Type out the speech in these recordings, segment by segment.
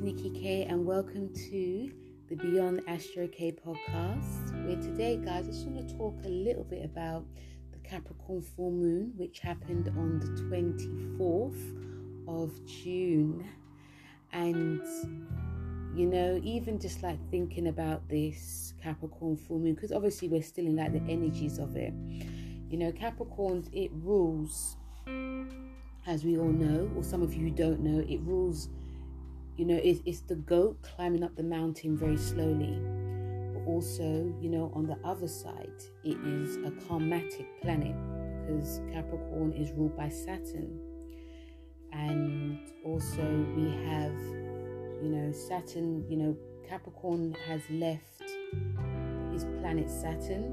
Nikki K, and welcome to the Beyond Astro K podcast. Where today, guys, I just want to talk a little bit about the Capricorn full moon, which happened on the 24th of June. And you know, even just like thinking about this Capricorn full moon, because obviously we're still in like the energies of it. You know, Capricorns, it rules, as we all know, or some of you don't know, it rules, you know, it's, it's the goat climbing up the mountain very slowly. But also, you know, on the other side, it is a karmatic planet because Capricorn is ruled by Saturn. And also, we have you know, Saturn, you know, Capricorn has left his planet Saturn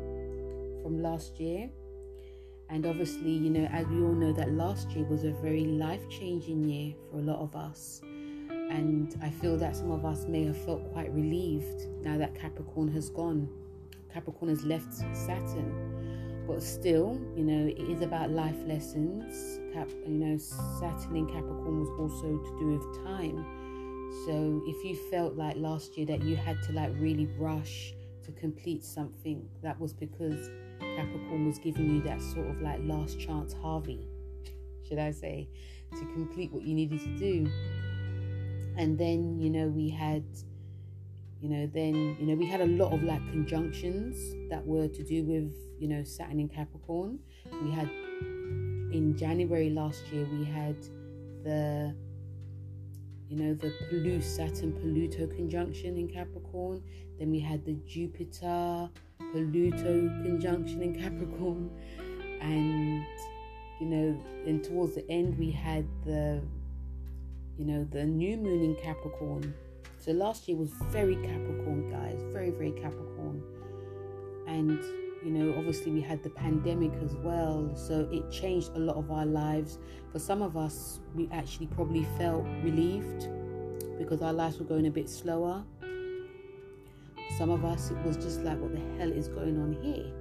from last year. And obviously, you know, as we all know, that last year was a very life changing year for a lot of us. And I feel that some of us may have felt quite relieved now that Capricorn has gone. Capricorn has left Saturn. But still, you know, it is about life lessons. Cap, you know, Saturn in Capricorn was also to do with time so if you felt like last year that you had to like really rush to complete something, that was because Capricorn was giving you that sort of like last chance Harvey, should I say, to complete what you needed to do. And then, you know, we had, you know, then, you know, we had a lot of like conjunctions that were to do with, you know, Saturn in Capricorn. We had in January last year, we had the you know, the Pluto, Saturn Pluto conjunction in Capricorn. Then we had the Jupiter Pluto conjunction in Capricorn. And, you know, and towards the end, we had the, you know, the new moon in Capricorn. So last year was very Capricorn, guys, very, very Capricorn. And you know, obviously we had the pandemic as well, so it changed a lot of our lives. For some of us, we actually probably felt relieved because our lives were going a bit slower. Some of us, it was just like, what the hell is going on here?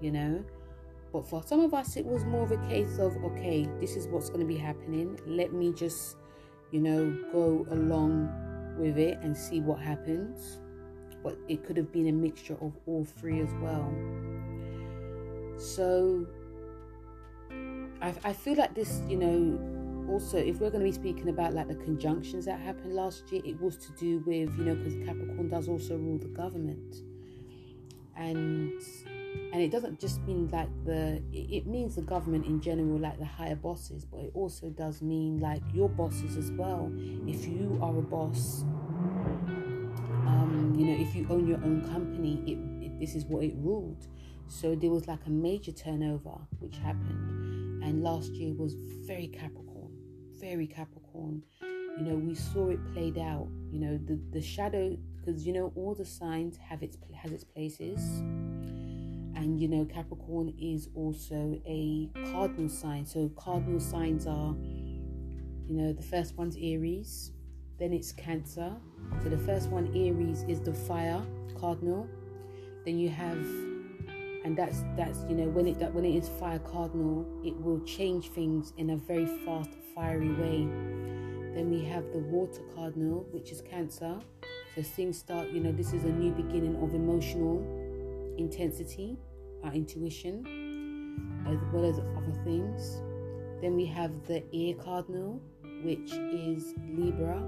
You know? But for some of us, it was more of a case of, okay, this is what's going to be happening. Let me just, you know, go along with it and see what happens but it could have been a mixture of all three as well. So I, I feel like this, you know, also if we're going to be speaking about like the conjunctions that happened last year, it was to do with, you know, because Capricorn does also rule the government. And it doesn't just mean like the it means the government in general like the higher bosses but it also does mean like your bosses as well if you are a boss um, you know, if you own your own company, it, it, this is what it ruled. So there was like a major turnover which happened, and last year was very Capricorn, very Capricorn. You know, we saw it played out. You know, the the shadow because you know all the signs have its has its places, and you know Capricorn is also a cardinal sign. So cardinal signs are, you know, the first one's Aries, then it's Cancer. So the first one, Aries, is the fire cardinal. Then you have, and that's that's you know when it that when it is fire cardinal, it will change things in a very fast, fiery way. Then we have the water cardinal, which is Cancer. So things start, you know, this is a new beginning of emotional intensity, our intuition, as well as other things. Then we have the air cardinal, which is Libra.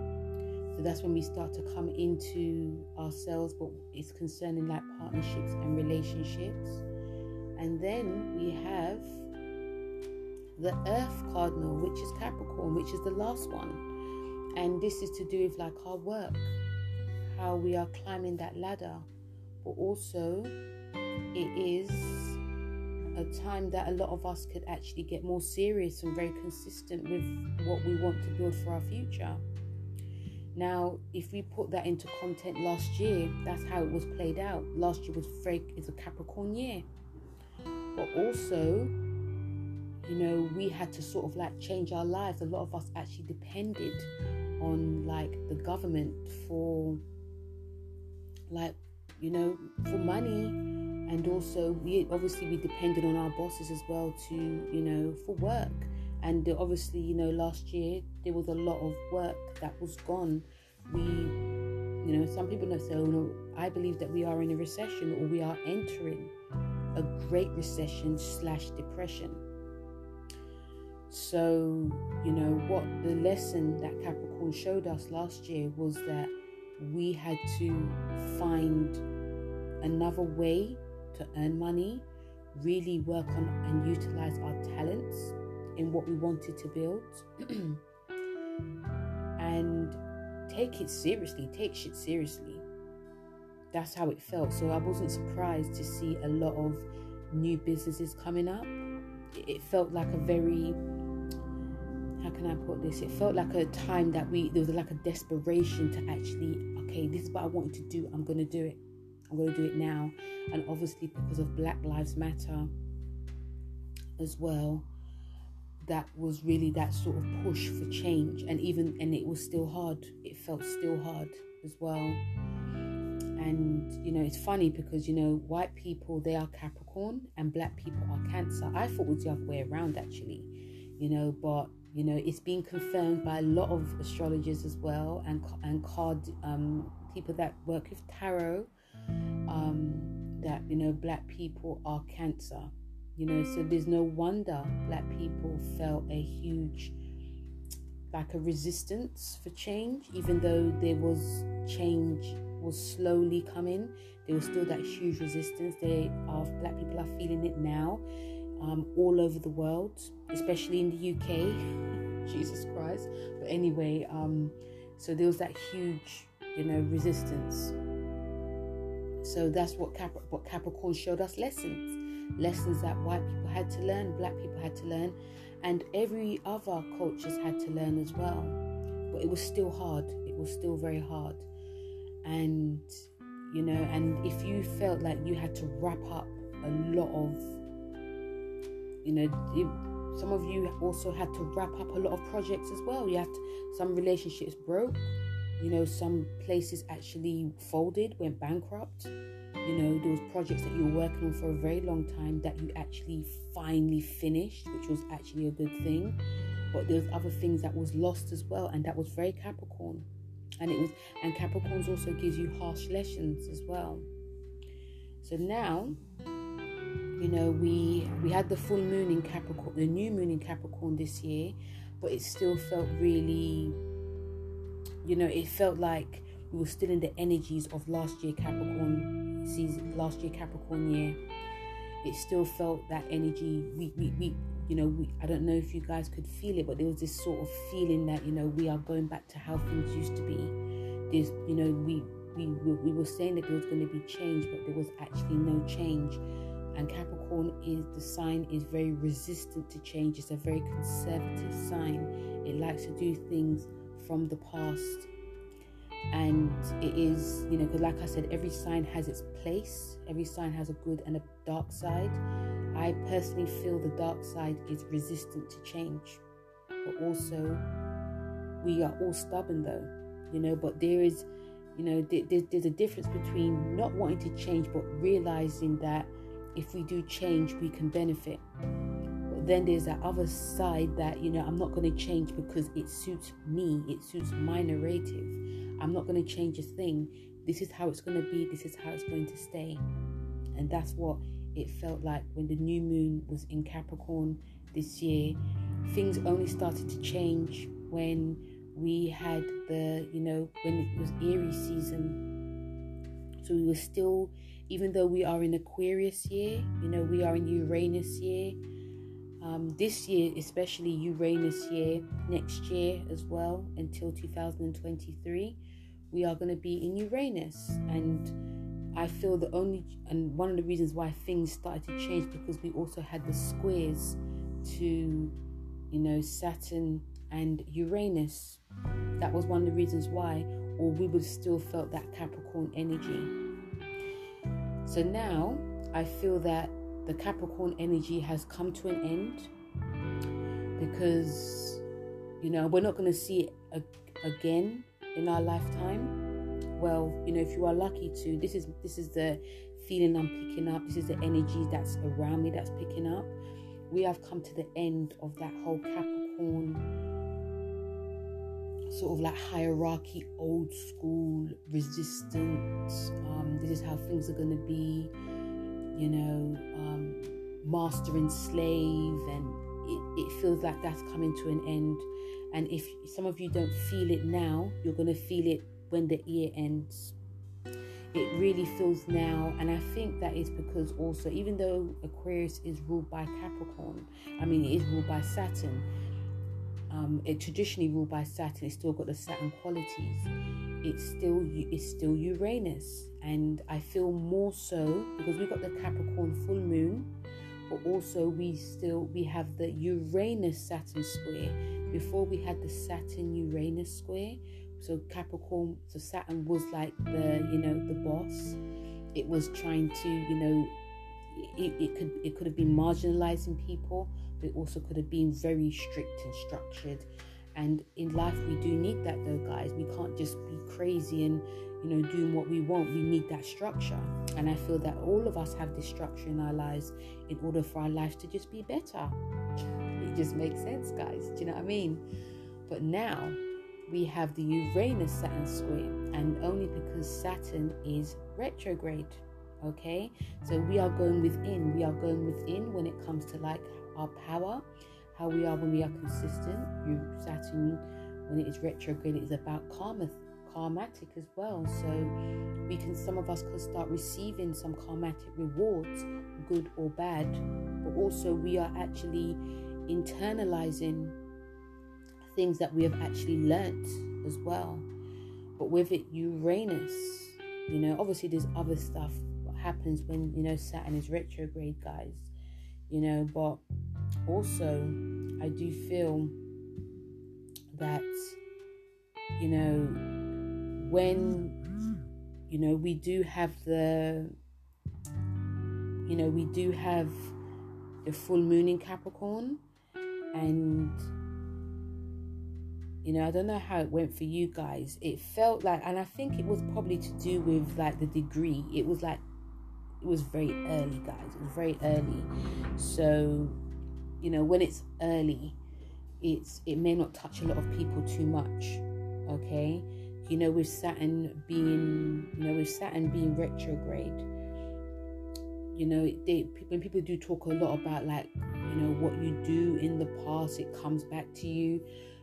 So that's when we start to come into ourselves, but it's concerning like partnerships and relationships. And then we have the Earth Cardinal, which is Capricorn, which is the last one. And this is to do with like our work, how we are climbing that ladder. But also, it is a time that a lot of us could actually get more serious and very consistent with what we want to build for our future. Now, if we put that into content last year, that's how it was played out. Last year was very it's a Capricorn year. But also, you know, we had to sort of like change our lives. A lot of us actually depended on like the government for like, you know, for money and also we obviously we depended on our bosses as well to, you know, for work and obviously you know last year there was a lot of work that was gone we, you know, some people don't say, oh no, I believe that we are in a recession or we are entering a great recession slash depression. So, you know, what the lesson that Capricorn showed us last year was that we had to find another way to earn money, really work on and utilize our talents in what we wanted to build, and take it seriously, take shit seriously. That's how it felt. So I wasn't surprised to see a lot of new businesses coming up. It felt like a very how can I put this? It felt like a time that we there was like a desperation to actually, okay, this is what I wanted to do. I'm gonna do it. I'm gonna do it now. And obviously because of Black Lives Matter as well, that was really that sort of push for change. And even and it was still hard. It felt still hard as well. And you know, it's funny because you know, white people they are Capricorn and black people are Cancer. I thought it was the other way around actually, you know, but you know, it's been confirmed by a lot of astrologers as well, and and card um, people that work with tarot. Um, that you know, black people are Cancer. You know, so there's no wonder black people felt a huge, like a resistance for change, even though there was change was slowly coming. There was still that huge resistance. They are black people are feeling it now um, all over the world, especially in the UK. Jesus Christ. But anyway, um, so there was that huge, you know, resistance. So that's what Cap- what Capricorn showed us lessons, lessons that white people had to learn, black people had to learn, and every other cultures had to learn as well. But it was still hard. It was still very hard, and you know, and if you felt like you had to wrap up a lot of you know it, some of you also had to wrap up a lot of projects as well you had to, some relationships broke you know some places actually folded went bankrupt. You know those projects that you were working on for a very long time that you actually finally finished which was actually a good thing. But there's other things that was lost as well and that was very capricorn. And it was and capricorns also gives you harsh lessons as well. So now you know we we had the full moon in capricorn the new moon in capricorn this year but it still felt really you know it felt like we were still in the energies of last year capricorn season last year capricorn year it still felt that energy we we, we you know we, i don't know if you guys could feel it but there was this sort of feeling that you know we are going back to how things used to be there's you know we we, we were saying that there was going to be change but there was actually no change and Capricorn is the sign is very resistant to change. It's a very conservative sign. It likes to do things from the past. And it is, you know, because like I said, every sign has its place. Every sign has a good and a dark side. I personally feel the dark side is resistant to change. But also, we are all stubborn though, you know, but there is, you know, there, there's a difference between not wanting to change but realizing that if we do change, we can benefit. Then there's that other side that, you know, I'm not going to change because it suits me, it suits my narrative. I'm not going to change a thing. This is how it's going to be, this is how it's going to stay. And that's what it felt like when the new moon was in Capricorn this year. Things only started to change when we had the, you know, when it was Aries season. So we were still even though we are in Aquarius year, you know, we are in Uranus year. Um, this year, especially Uranus year, next year as well, until 2023, we are going to be in Uranus. And I feel the only, and one of the reasons why things started to change because we also had the squares to, you know, Saturn and Uranus. That was one of the reasons why, or we would still felt that Capricorn energy. So now I feel that the Capricorn energy has come to an end because, you know, we're not going to see it again in our lifetime. Well, you know, if you are lucky to, this is this is the feeling I'm picking up. This is the energy that's around me that's picking up. We have come to the end of that whole Capricorn sort of like hierarchy, old school, resistant. Um, this is how things are going to be, you know, um, master and slave, and it, it feels like that's coming to an end. And if some of you don't feel it now, you're going to feel it when the year ends. It really feels now, and I think that is because also, even though Aquarius is ruled by Capricorn, I mean, it is ruled by Saturn um, it traditionally ruled by Saturn. It's still got the Saturn qualities. It's still it's still Uranus, and I feel more so because we've got the Capricorn full moon, but also we still we have the Uranus Saturn square. Before we had the Saturn Uranus square, so Capricorn, so Saturn was like the you know the boss. It was trying to you know it, it could it could have been marginalizing people but also could have been very strict and structured. And in life, we do need that though, guys. We can't just be crazy and you know doing what we want. We need that structure, and I feel that all of us have this structure in our lives in order for our lives to just be better. It just makes sense, guys. Do you know what I mean? But now we have the Uranus Saturn square, and only because Saturn is retrograde. Okay, so we are going within, we are going within when it comes to like our power, how we are when we are consistent. You Saturn, when it is retrograde, it is about karma, karmatic as well. So we can, some of us can start receiving some karmatic rewards, good or bad, but also we are actually internalizing things that we have actually learnt as well. But with it, Uranus, you know, obviously there's other stuff happens when you know Saturn is retrograde, guys. You know, but also, I do feel that, you know, when, you know, we do have the, you know, we do have the full moon in Capricorn, and, you know, I don't know how it went for you guys. It felt like, and I think it was probably to do with like the degree. It was like, it was very early, guys. It was very early. So, you know when it's early it's it may not touch a lot of people too much okay? You know with saturn being you know with saturn being retrograde you know they when people do talk a lot about like you know what you do in the past it comes back to you.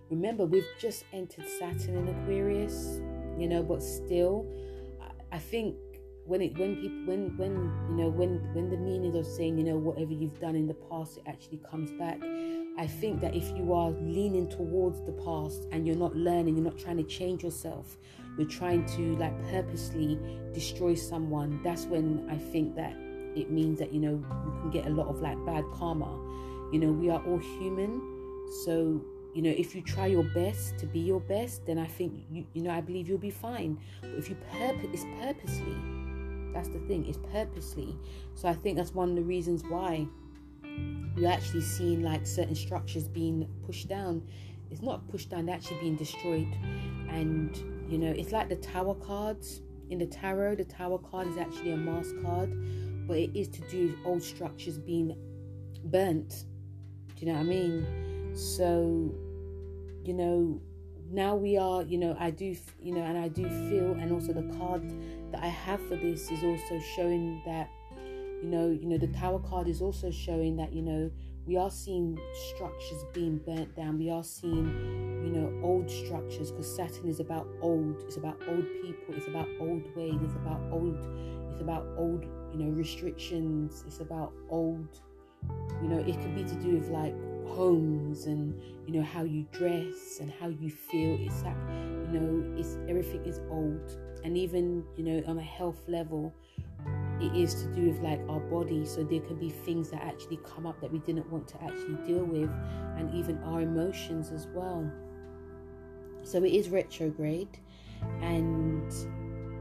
Remember we've just entered saturn in aquarius you know but still i think when it when people when when you know when when the meaning of saying you know whatever you've done in the past it actually comes back. I think that if you are leaning towards the past and you're not learning you're not trying to change yourself you're trying to like purposely destroy someone that's when i think that it means that you know you can get a lot of like bad karma. You know we are all human so you know if you try your best to be your best then i think you you know i believe you'll be fine. But if you purpose it's purposely that's the thing, it's purposely. So I think that's one of the reasons why you're actually seeing like certain structures being pushed down. It's not pushed down, they're actually being destroyed. And you know, it's like the tower cards in the tarot. The tower card is actually a mask card, but it is to do with old structures being burnt. Do you know what I mean? So, you know, now we are, you know, I do, you know, and I do feel, and also the card that I have for this is also showing that, you know, you know, the Tower card is also showing that, you know, we are seeing structures being burnt down. We are seeing, you know, old structures because Saturn is about old. It's about old people. It's about old ways. It's about old. It's about old, you know, restrictions. It's about old. You know, it could be to do with like homes and you know how you dress and how you feel it's like you know it's everything is old and even you know on a health level it is to do with like our body. So there can be things that actually come up that we didn't want to actually deal with and even our emotions as well. So it is retrograde and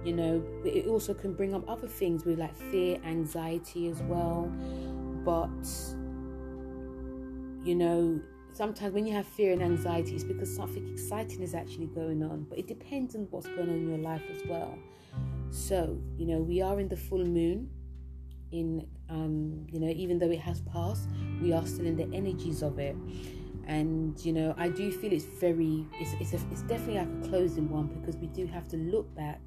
you know it also can bring up other things with like fear anxiety as well. But you know, sometimes when you have fear and anxiety, it's because something exciting is actually going on. But it depends on what's going on in your life as well. So, you know, we are in the full moon. In, um, you know, even though it has passed, we are still in the energies of it. and you know I do feel it's very it's it's, a, it's definitely like a closing one because we do have to look back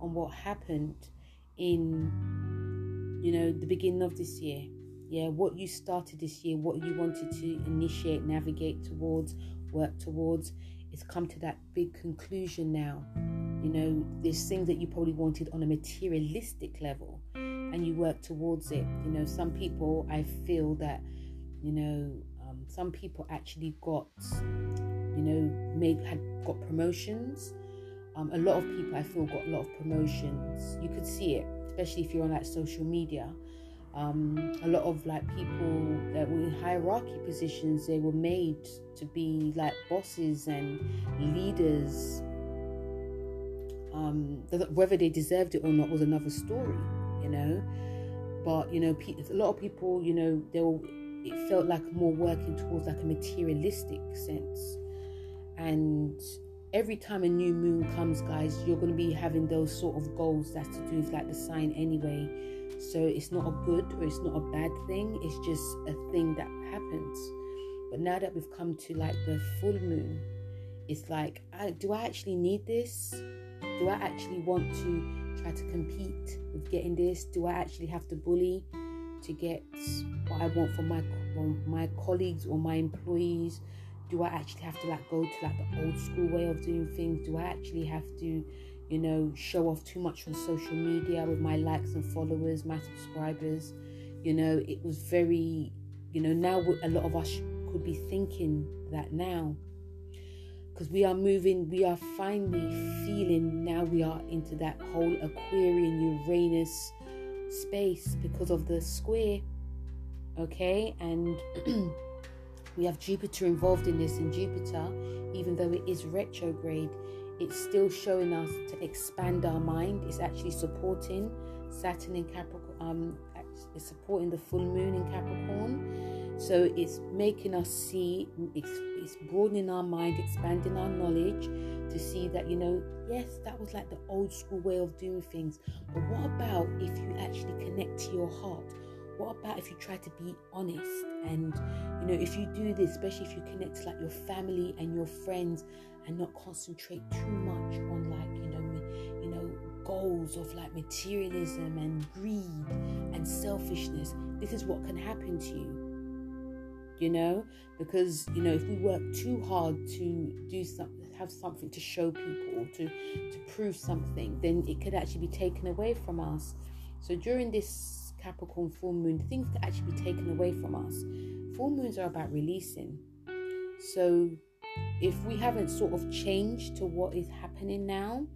on what happened in you know the beginning of this year yeah what you started this year what you wanted to initiate navigate towards work towards it's come to that big conclusion now. You know there's things that you probably wanted on a materialistic level and you work towards it. You know some people i feel that you know um, some people actually got you know made had got promotions. Um, a lot of people i feel got a lot of promotions. You could see it especially if you're on like social media um, a lot of like people that were in hierarchy positions they were made to be like bosses and leaders. Um, whether they deserved it or not was another story you know? But you know a lot of people you know they were it felt like more working towards like a materialistic sense. And every time a new moon comes guys you're going to be having those sort of goals that's to do with like the sign anyway so it's not a good or it's not a bad thing, it's just a thing that happens. But now that we've come to like the full moon, it's like, I, do I actually need this? Do I actually want to try to compete with getting this? Do I actually have to bully to get what I want from my from my colleagues or my employees? Do I actually have to like go to like the old school way of doing things? Do I actually have to you know, show off too much on social media with my likes and followers, my subscribers. You know, it was very, you know, now a lot of us could be thinking that now. Because we are moving, we are finally feeling now we are into that whole Aquarian Uranus space because of the square. Okay, and we have Jupiter involved in this, and Jupiter, even though it is retrograde, it's still showing us to expand our mind. It's actually supporting Saturn in Capricorn. Um, it's supporting the full moon in Capricorn. So it's making us see. It's it's broadening our mind, expanding our knowledge to see that you know, yes, that was like the old school way of doing things. But what about if you actually connect to your heart? What about if you try to be honest? And you know if you do this, especially if you connect to like your family and your friends and not concentrate too much on like you know you know goals of like materialism and greed and selfishness this is what can happen to you. You know? Because you know if we work too hard to do something have something to show people to to prove something then it could actually be taken away from us. So during this capricorn full moon things can actually be taken away from us full moons are about releasing so if we haven't sort of changed to what is happening now,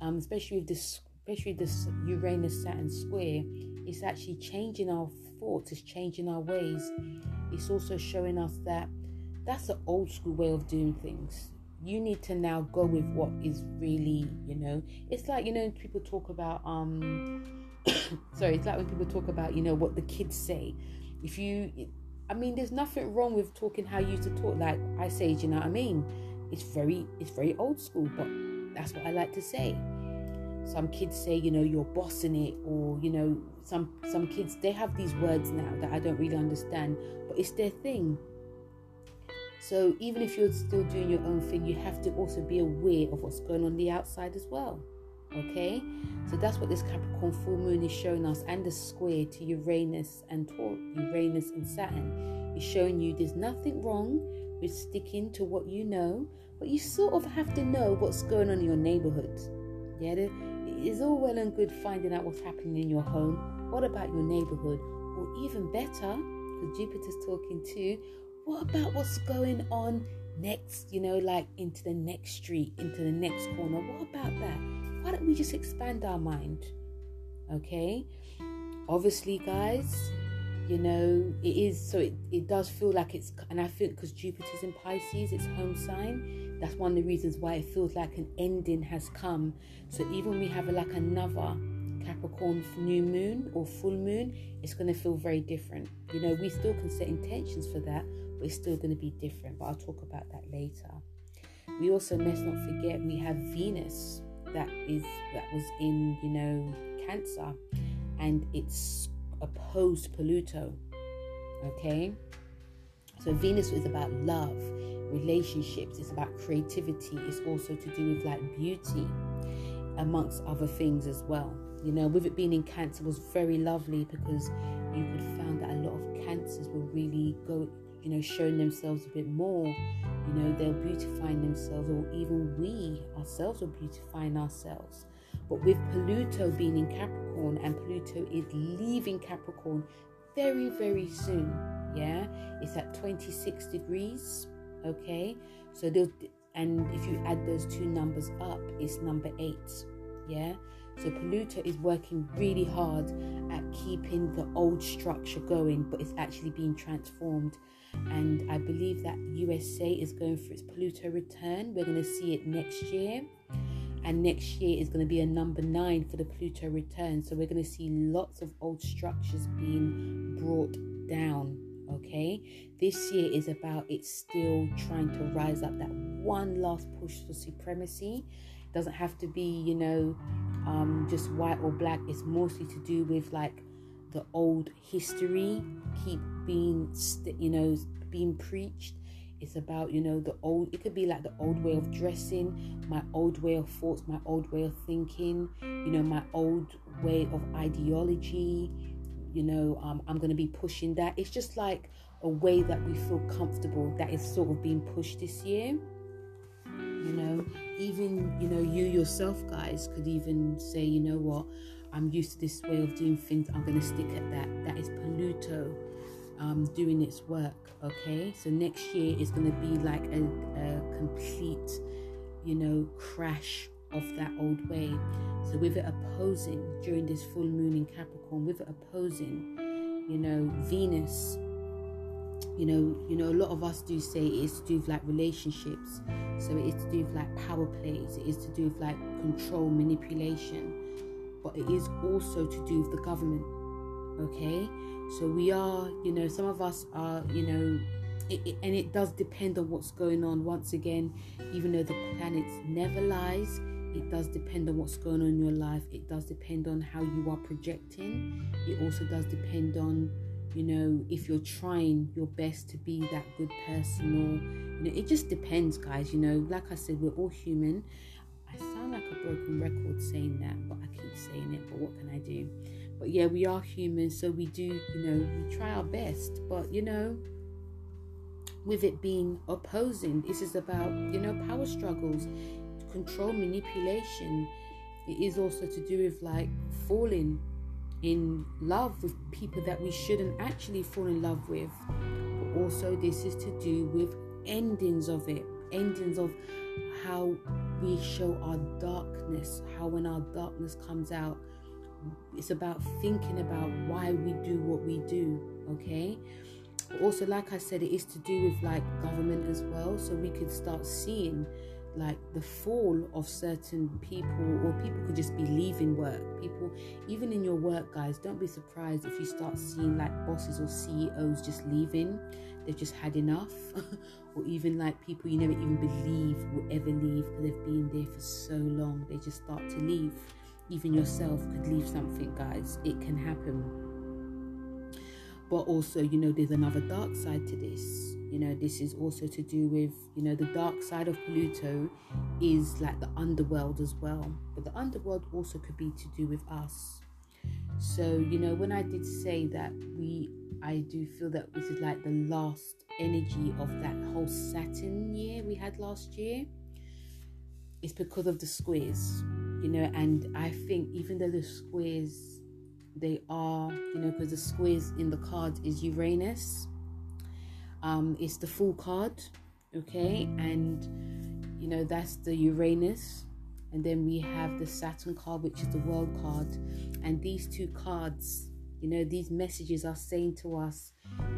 um, especially with this, especially this Uranus Saturn square, it's actually changing our thoughts, it's changing our ways. It's also showing us that that's an old school way of doing things. You need to now go with what is really, you know, it's like you know people talk about um, sorry, it's like when people talk about you know what the kids say. If you I mean, there's nothing wrong with talking how you used to talk. Like I say, do you know what I mean? It's very, it's very old school, but that's what I like to say. Some kids say, you know, you're bossing it, or you know, some some kids they have these words now that I don't really understand, but it's their thing. So even if you're still doing your own thing, you have to also be aware of what's going on the outside as well. Okay, so that's what this Capricorn full moon is showing us, and the square to Uranus and Taurus, Uranus and Saturn is showing you there's nothing wrong with sticking to what you know, but you sort of have to know what's going on in your neighborhood. Yeah, it is all well and good finding out what's happening in your home. What about your neighborhood? Or even better, because Jupiter's talking too, what about what's going on next, you know, like into the next street, into the next corner? What about that? Why don't we just expand our mind? Okay, obviously, guys, you know, it is so it, it does feel like it's, and I think because Jupiter's in Pisces, it's home sign, that's one of the reasons why it feels like an ending has come. So even we have like another Capricorn new moon or full moon, it's going to feel very different. You know, we still can set intentions for that, but it's still going to be different. But I'll talk about that later. We also must not forget we have Venus that is that was in you know Cancer, and it's opposed Pluto. Okay, So Venus is about love, relationships, it's about creativity, it's also to do with like beauty, amongst other things as well. You know, with it being in Cancer was very lovely because you could find that a lot of cancers were really go, you know, showing themselves a bit more. You know, they're beautifying themselves, or even we ourselves are beautifying ourselves. But with Pluto being in Capricorn and Pluto is leaving Capricorn very, very soon, yeah, it's at 26 degrees, okay. So they'll, and if you add those two numbers up, it's number eight, yeah. So Pluto is working really hard at keeping the old structure going, but it's actually being transformed. And I believe that USA is going for its Pluto return. We're going to see it next year. And next year is going to be a number nine for the Pluto return. So we're going to see lots of old structures being brought down. Okay, this year is about it still trying to rise up that one last push for supremacy. It doesn't have to be, you know, um, just white or black. It's mostly to do with like the old history keep being, st- you know, being preached. It's about, you know, the old, it could be like the old way of dressing, my old way of thoughts, my old way of thinking, you know, my old way of ideology. You know, um, I'm going to be pushing that. It's just like a way that we feel comfortable that is sort of being pushed this year you know even you know you yourself guys could even say you know what i'm used to this way of doing things i'm going to stick at that. That is pluto um, doing its work okay? So next year is going to be like a, a complete you know crash of that old way. So with it opposing during this full moon in capricorn with it opposing you know venus you know you know a lot of us do say it's to do with like relationships. So it is to do with like power plays it is to do with like control manipulation but it is also to do with the government okay? So we are you know some of us are you know it, it, and it does depend on what's going on. Once again even though the planet never lies it does depend on what's going on in your life. It does depend on how you are projecting. It also does depend on you know if you're trying your best to be that good person or you know it just depends guys you know? Like i said we're all human. I sound like a broken record saying that but i saying it but what can i do? But yeah we are human so we do you know we try our best. But you know with it being opposing this is about you know power struggles control manipulation. It is also to do with like falling in love with people that we shouldn't actually fall in love with. But also, this is to do with endings of it, endings of how we show our darkness, how when our darkness comes out, it's about thinking about why we do what we do, okay? Also, like I said, it is to do with like government as well, so we could start seeing like the fall of certain people or people could just be leaving work. People even in your work guys don't be surprised if you start seeing like bosses or ceos just leaving. They've just had enough. Or even like people you never even believe will ever leave because they've been there for so long. They just start to leave. Even yourself could leave something guys. It can happen but also you know there's another dark side to this. You know this is also to do with you know the dark side of pluto is like the underworld as well. But the underworld also could be to do with us. So you know when i did say that we i do feel that this is like the last energy of that whole saturn year we had last year it's because of the squares. You know and i think even though the squares they are you know because the squares in the card is uranus um, it's the fool card, okay, and you know that's the Uranus, and then we have the Saturn card, which is the World card, and these two cards, you know, these messages are saying to us,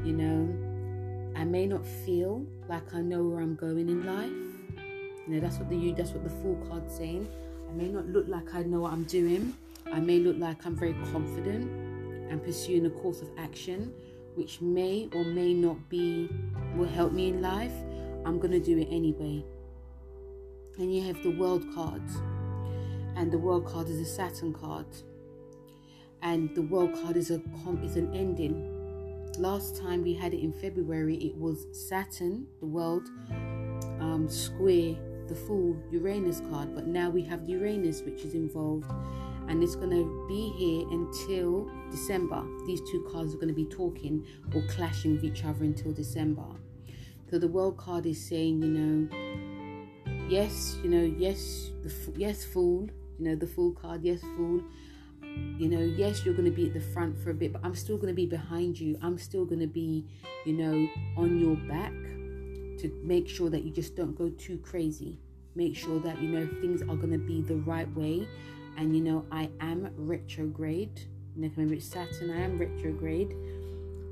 you know, I may not feel like I know where I'm going in life. You know, that's what the that's what the fool card's saying. I may not look like I know what I'm doing. I may look like I'm very confident and pursuing a course of action, which may or may not be will help me in life, I'm going to do it anyway. And you have the world card, and the world card is a Saturn card, and the world card is a is an ending. last time we had it in February, it was Saturn, the world, um, square the fool Uranus card, but now we have Uranus, which is involved, and it's going to be here until December. These two cards are going to be talking or clashing with each other until December. So the world card is saying, you know, yes, you know, yes, the yes, fool, you know, the fool card, yes, fool. You know, yes, you're going to be at the front for a bit, but I'm still going to be behind you. I'm still going to be, you know, on your back to make sure that you just don't go too crazy. Make sure that you know things are going to be the right way. And you know, I am retrograde. Know, remember it's Saturn, I am retrograde,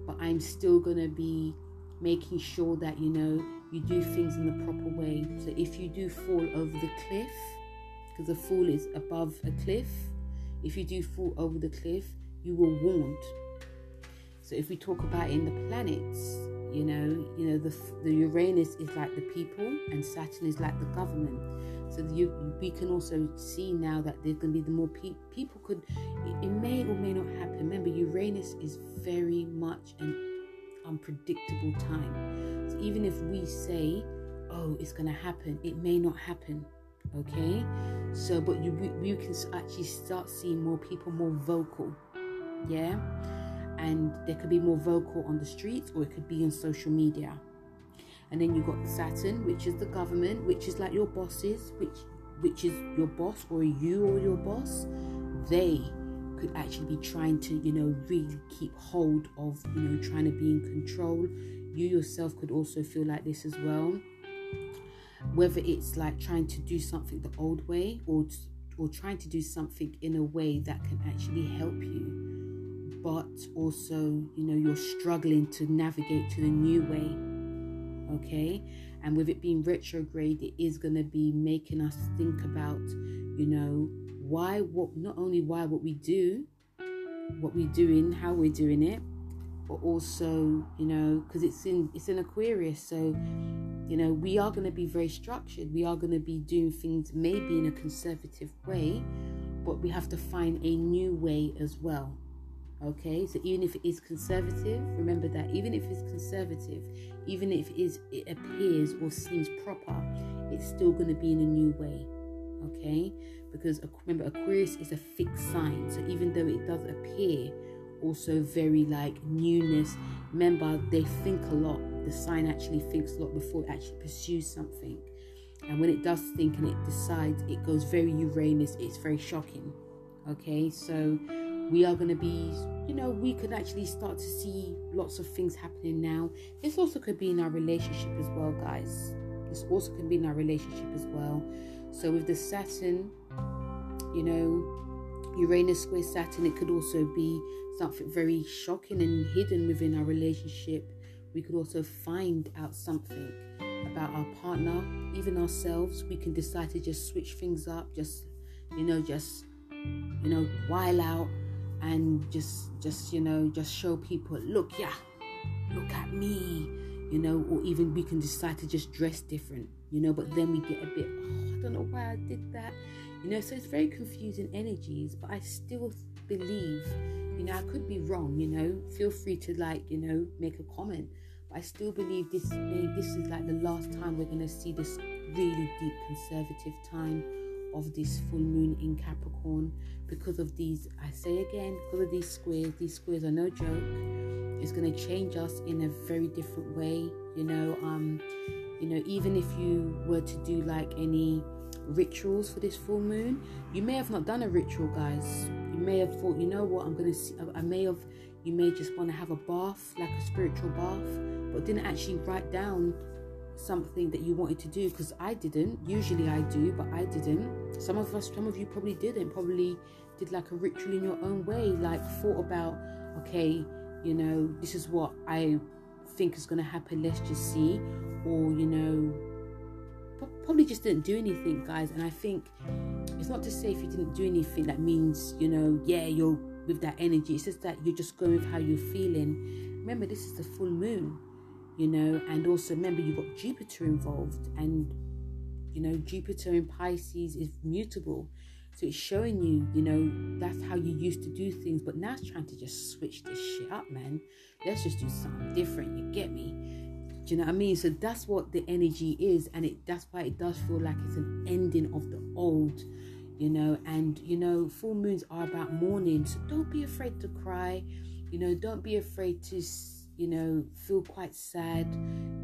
but I'm still going to be making sure that you know you do things in the proper way. So if you do fall over the cliff, because the fall is above a cliff, if you do fall over the cliff, you were warned. So if we talk about in the planets, you know, you know the the Uranus is like the people, and Saturn is like the government. So you, we can also see now that there's going to be the more pe- people could. It, it may or may not happen. Remember, Uranus is very much an unpredictable time. So even if we say, "Oh, it's going to happen," it may not happen. Okay, so but you you can actually start seeing more people more vocal. Yeah and they could be more vocal on the streets or it could be on social media. And then you've got Saturn, which is the government, which is like your bosses, which which is your boss or you or your boss. They could actually be trying to, you know, really keep hold of, you know, trying to be in control. You yourself could also feel like this as well. Whether it's like trying to do something the old way or or trying to do something in a way that can actually help you but also, you know, you're struggling to navigate to the new way. Okay? And with it being retrograde, it is going to be making us think about, you know, why, what, not only why what we do, what we're doing, how we're doing it, but also, you know, because it's in it's in Aquarius, so you know we are going to be very structured. We are going to be doing things maybe in a conservative way, but we have to find a new way as well. Okay, so even if it is conservative, remember that even if it's conservative, even if it, is, it appears or seems proper, it's still going to be in a new way. Okay, because remember, Aquarius is a fixed sign, so even though it does appear also very like newness, remember they think a lot. The sign actually thinks a lot before it actually pursues something, and when it does think and it decides, it goes very Uranus. It's very shocking. Okay, so we are going to be, you know, we could actually start to see lots of things happening now. This also could be in our relationship as well, guys. This also could be in our relationship as well. So with the Saturn, you know, Uranus square Saturn, it could also be something very shocking and hidden within our relationship. We could also find out something about our partner, even ourselves. We can decide to just switch things up, just, you know, just, you know, while out and just just you know just show people look yeah look at me you know or even we can decide to just dress different you know but then we get a bit oh, i don't know why i did that you know so it's very confusing energies but i still believe you know i could be wrong you know feel free to like you know make a comment but i still believe this eh, this is like the last time we're going to see this really deep conservative time of this full moon in Capricorn because of these, I say again, because of these squares. These squares are no joke. It's going to change us in a very different way. You know, um, you know, even if you were to do like any rituals for this full moon, you may have not done a ritual, guys. You may have thought, you know what, I'm going to see, I may have, you may just want to have a bath, like a spiritual bath, but didn't actually write down something that you wanted to do because I didn't. Usually I do, but I didn't. Some of us, some of you probably didn't. Probably did like a ritual in your own way, like thought about, okay, you know, this is what I think is going to happen. Let's just see, or you know, probably just didn't do anything, guys. And I think it's not to say if you didn't do anything that means you know, yeah, you're with that energy. It's just that you're just going with how you're feeling. Remember, this is the full moon you know, and also remember you've got Jupiter involved, and you know, Jupiter in Pisces is mutable. So it's showing you, you know, that's how you used to do things, but now it's trying to just switch this shit up, man. Let's just do something different. You get me? Do you know what I mean? So that's what the energy is, and it that's why it does feel like it's an ending of the old, you know. And you know, full moons are about mourning, so don't be afraid to cry. You know, don't be afraid to you know, feel quite sad,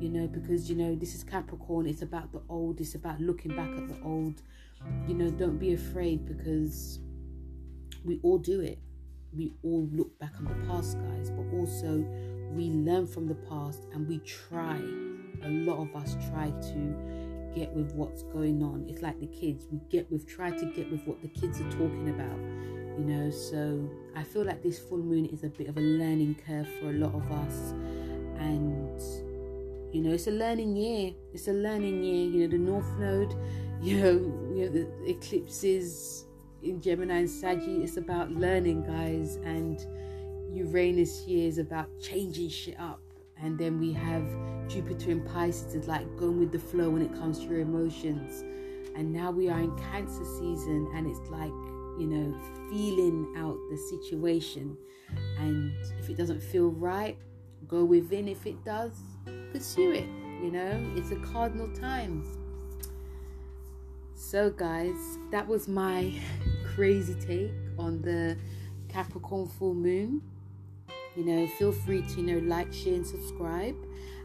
you know, because, you know, this is Capricorn, it's about the old, it's about looking back at the old. You know, don't be afraid because we all do it. We all look back on the past, guys, but also we learn from the past and we try. A lot of us try to get with what's going on. It's like the kids, we get we've tried to get with what the kids are talking about you know? So i feel like this full moon is a bit of a learning curve for a lot of us. And you know it's a learning year. It's a learning year. You know the north node you know we have the eclipses in gemini and saggy it's about learning guys. And uranus year is about changing shit up and then we have jupiter in pisces it's like going with the flow when it comes to your emotions and now we are in cancer season and it's like you know, feeling out the situation. And if it doesn't feel right, go within. If it does, pursue it. You know, it's a cardinal time. So, guys, that was my crazy take on the Capricorn full moon. You know, feel free to, you know, like, share, and subscribe.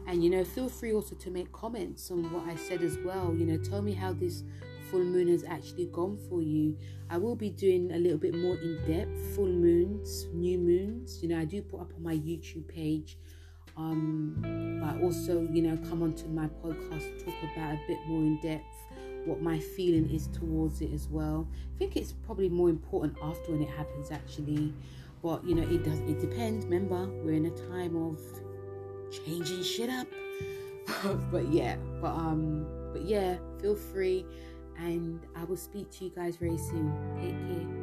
And, you know, feel free also to make comments on what I said as well. You know, tell me how this full moon has actually gone for you. I will be doing a little bit more in depth full moons, new moons. You know, I do put up on my YouTube page. Um, but also, you know, come onto my podcast talk about a bit more in depth what my feeling is towards it as well. I think it's probably more important after when it happens actually. But you know, it does it depends. Remember, we're in a time of changing shit up. but yeah, but um, but yeah, feel free and I will speak to you guys very soon. Take care.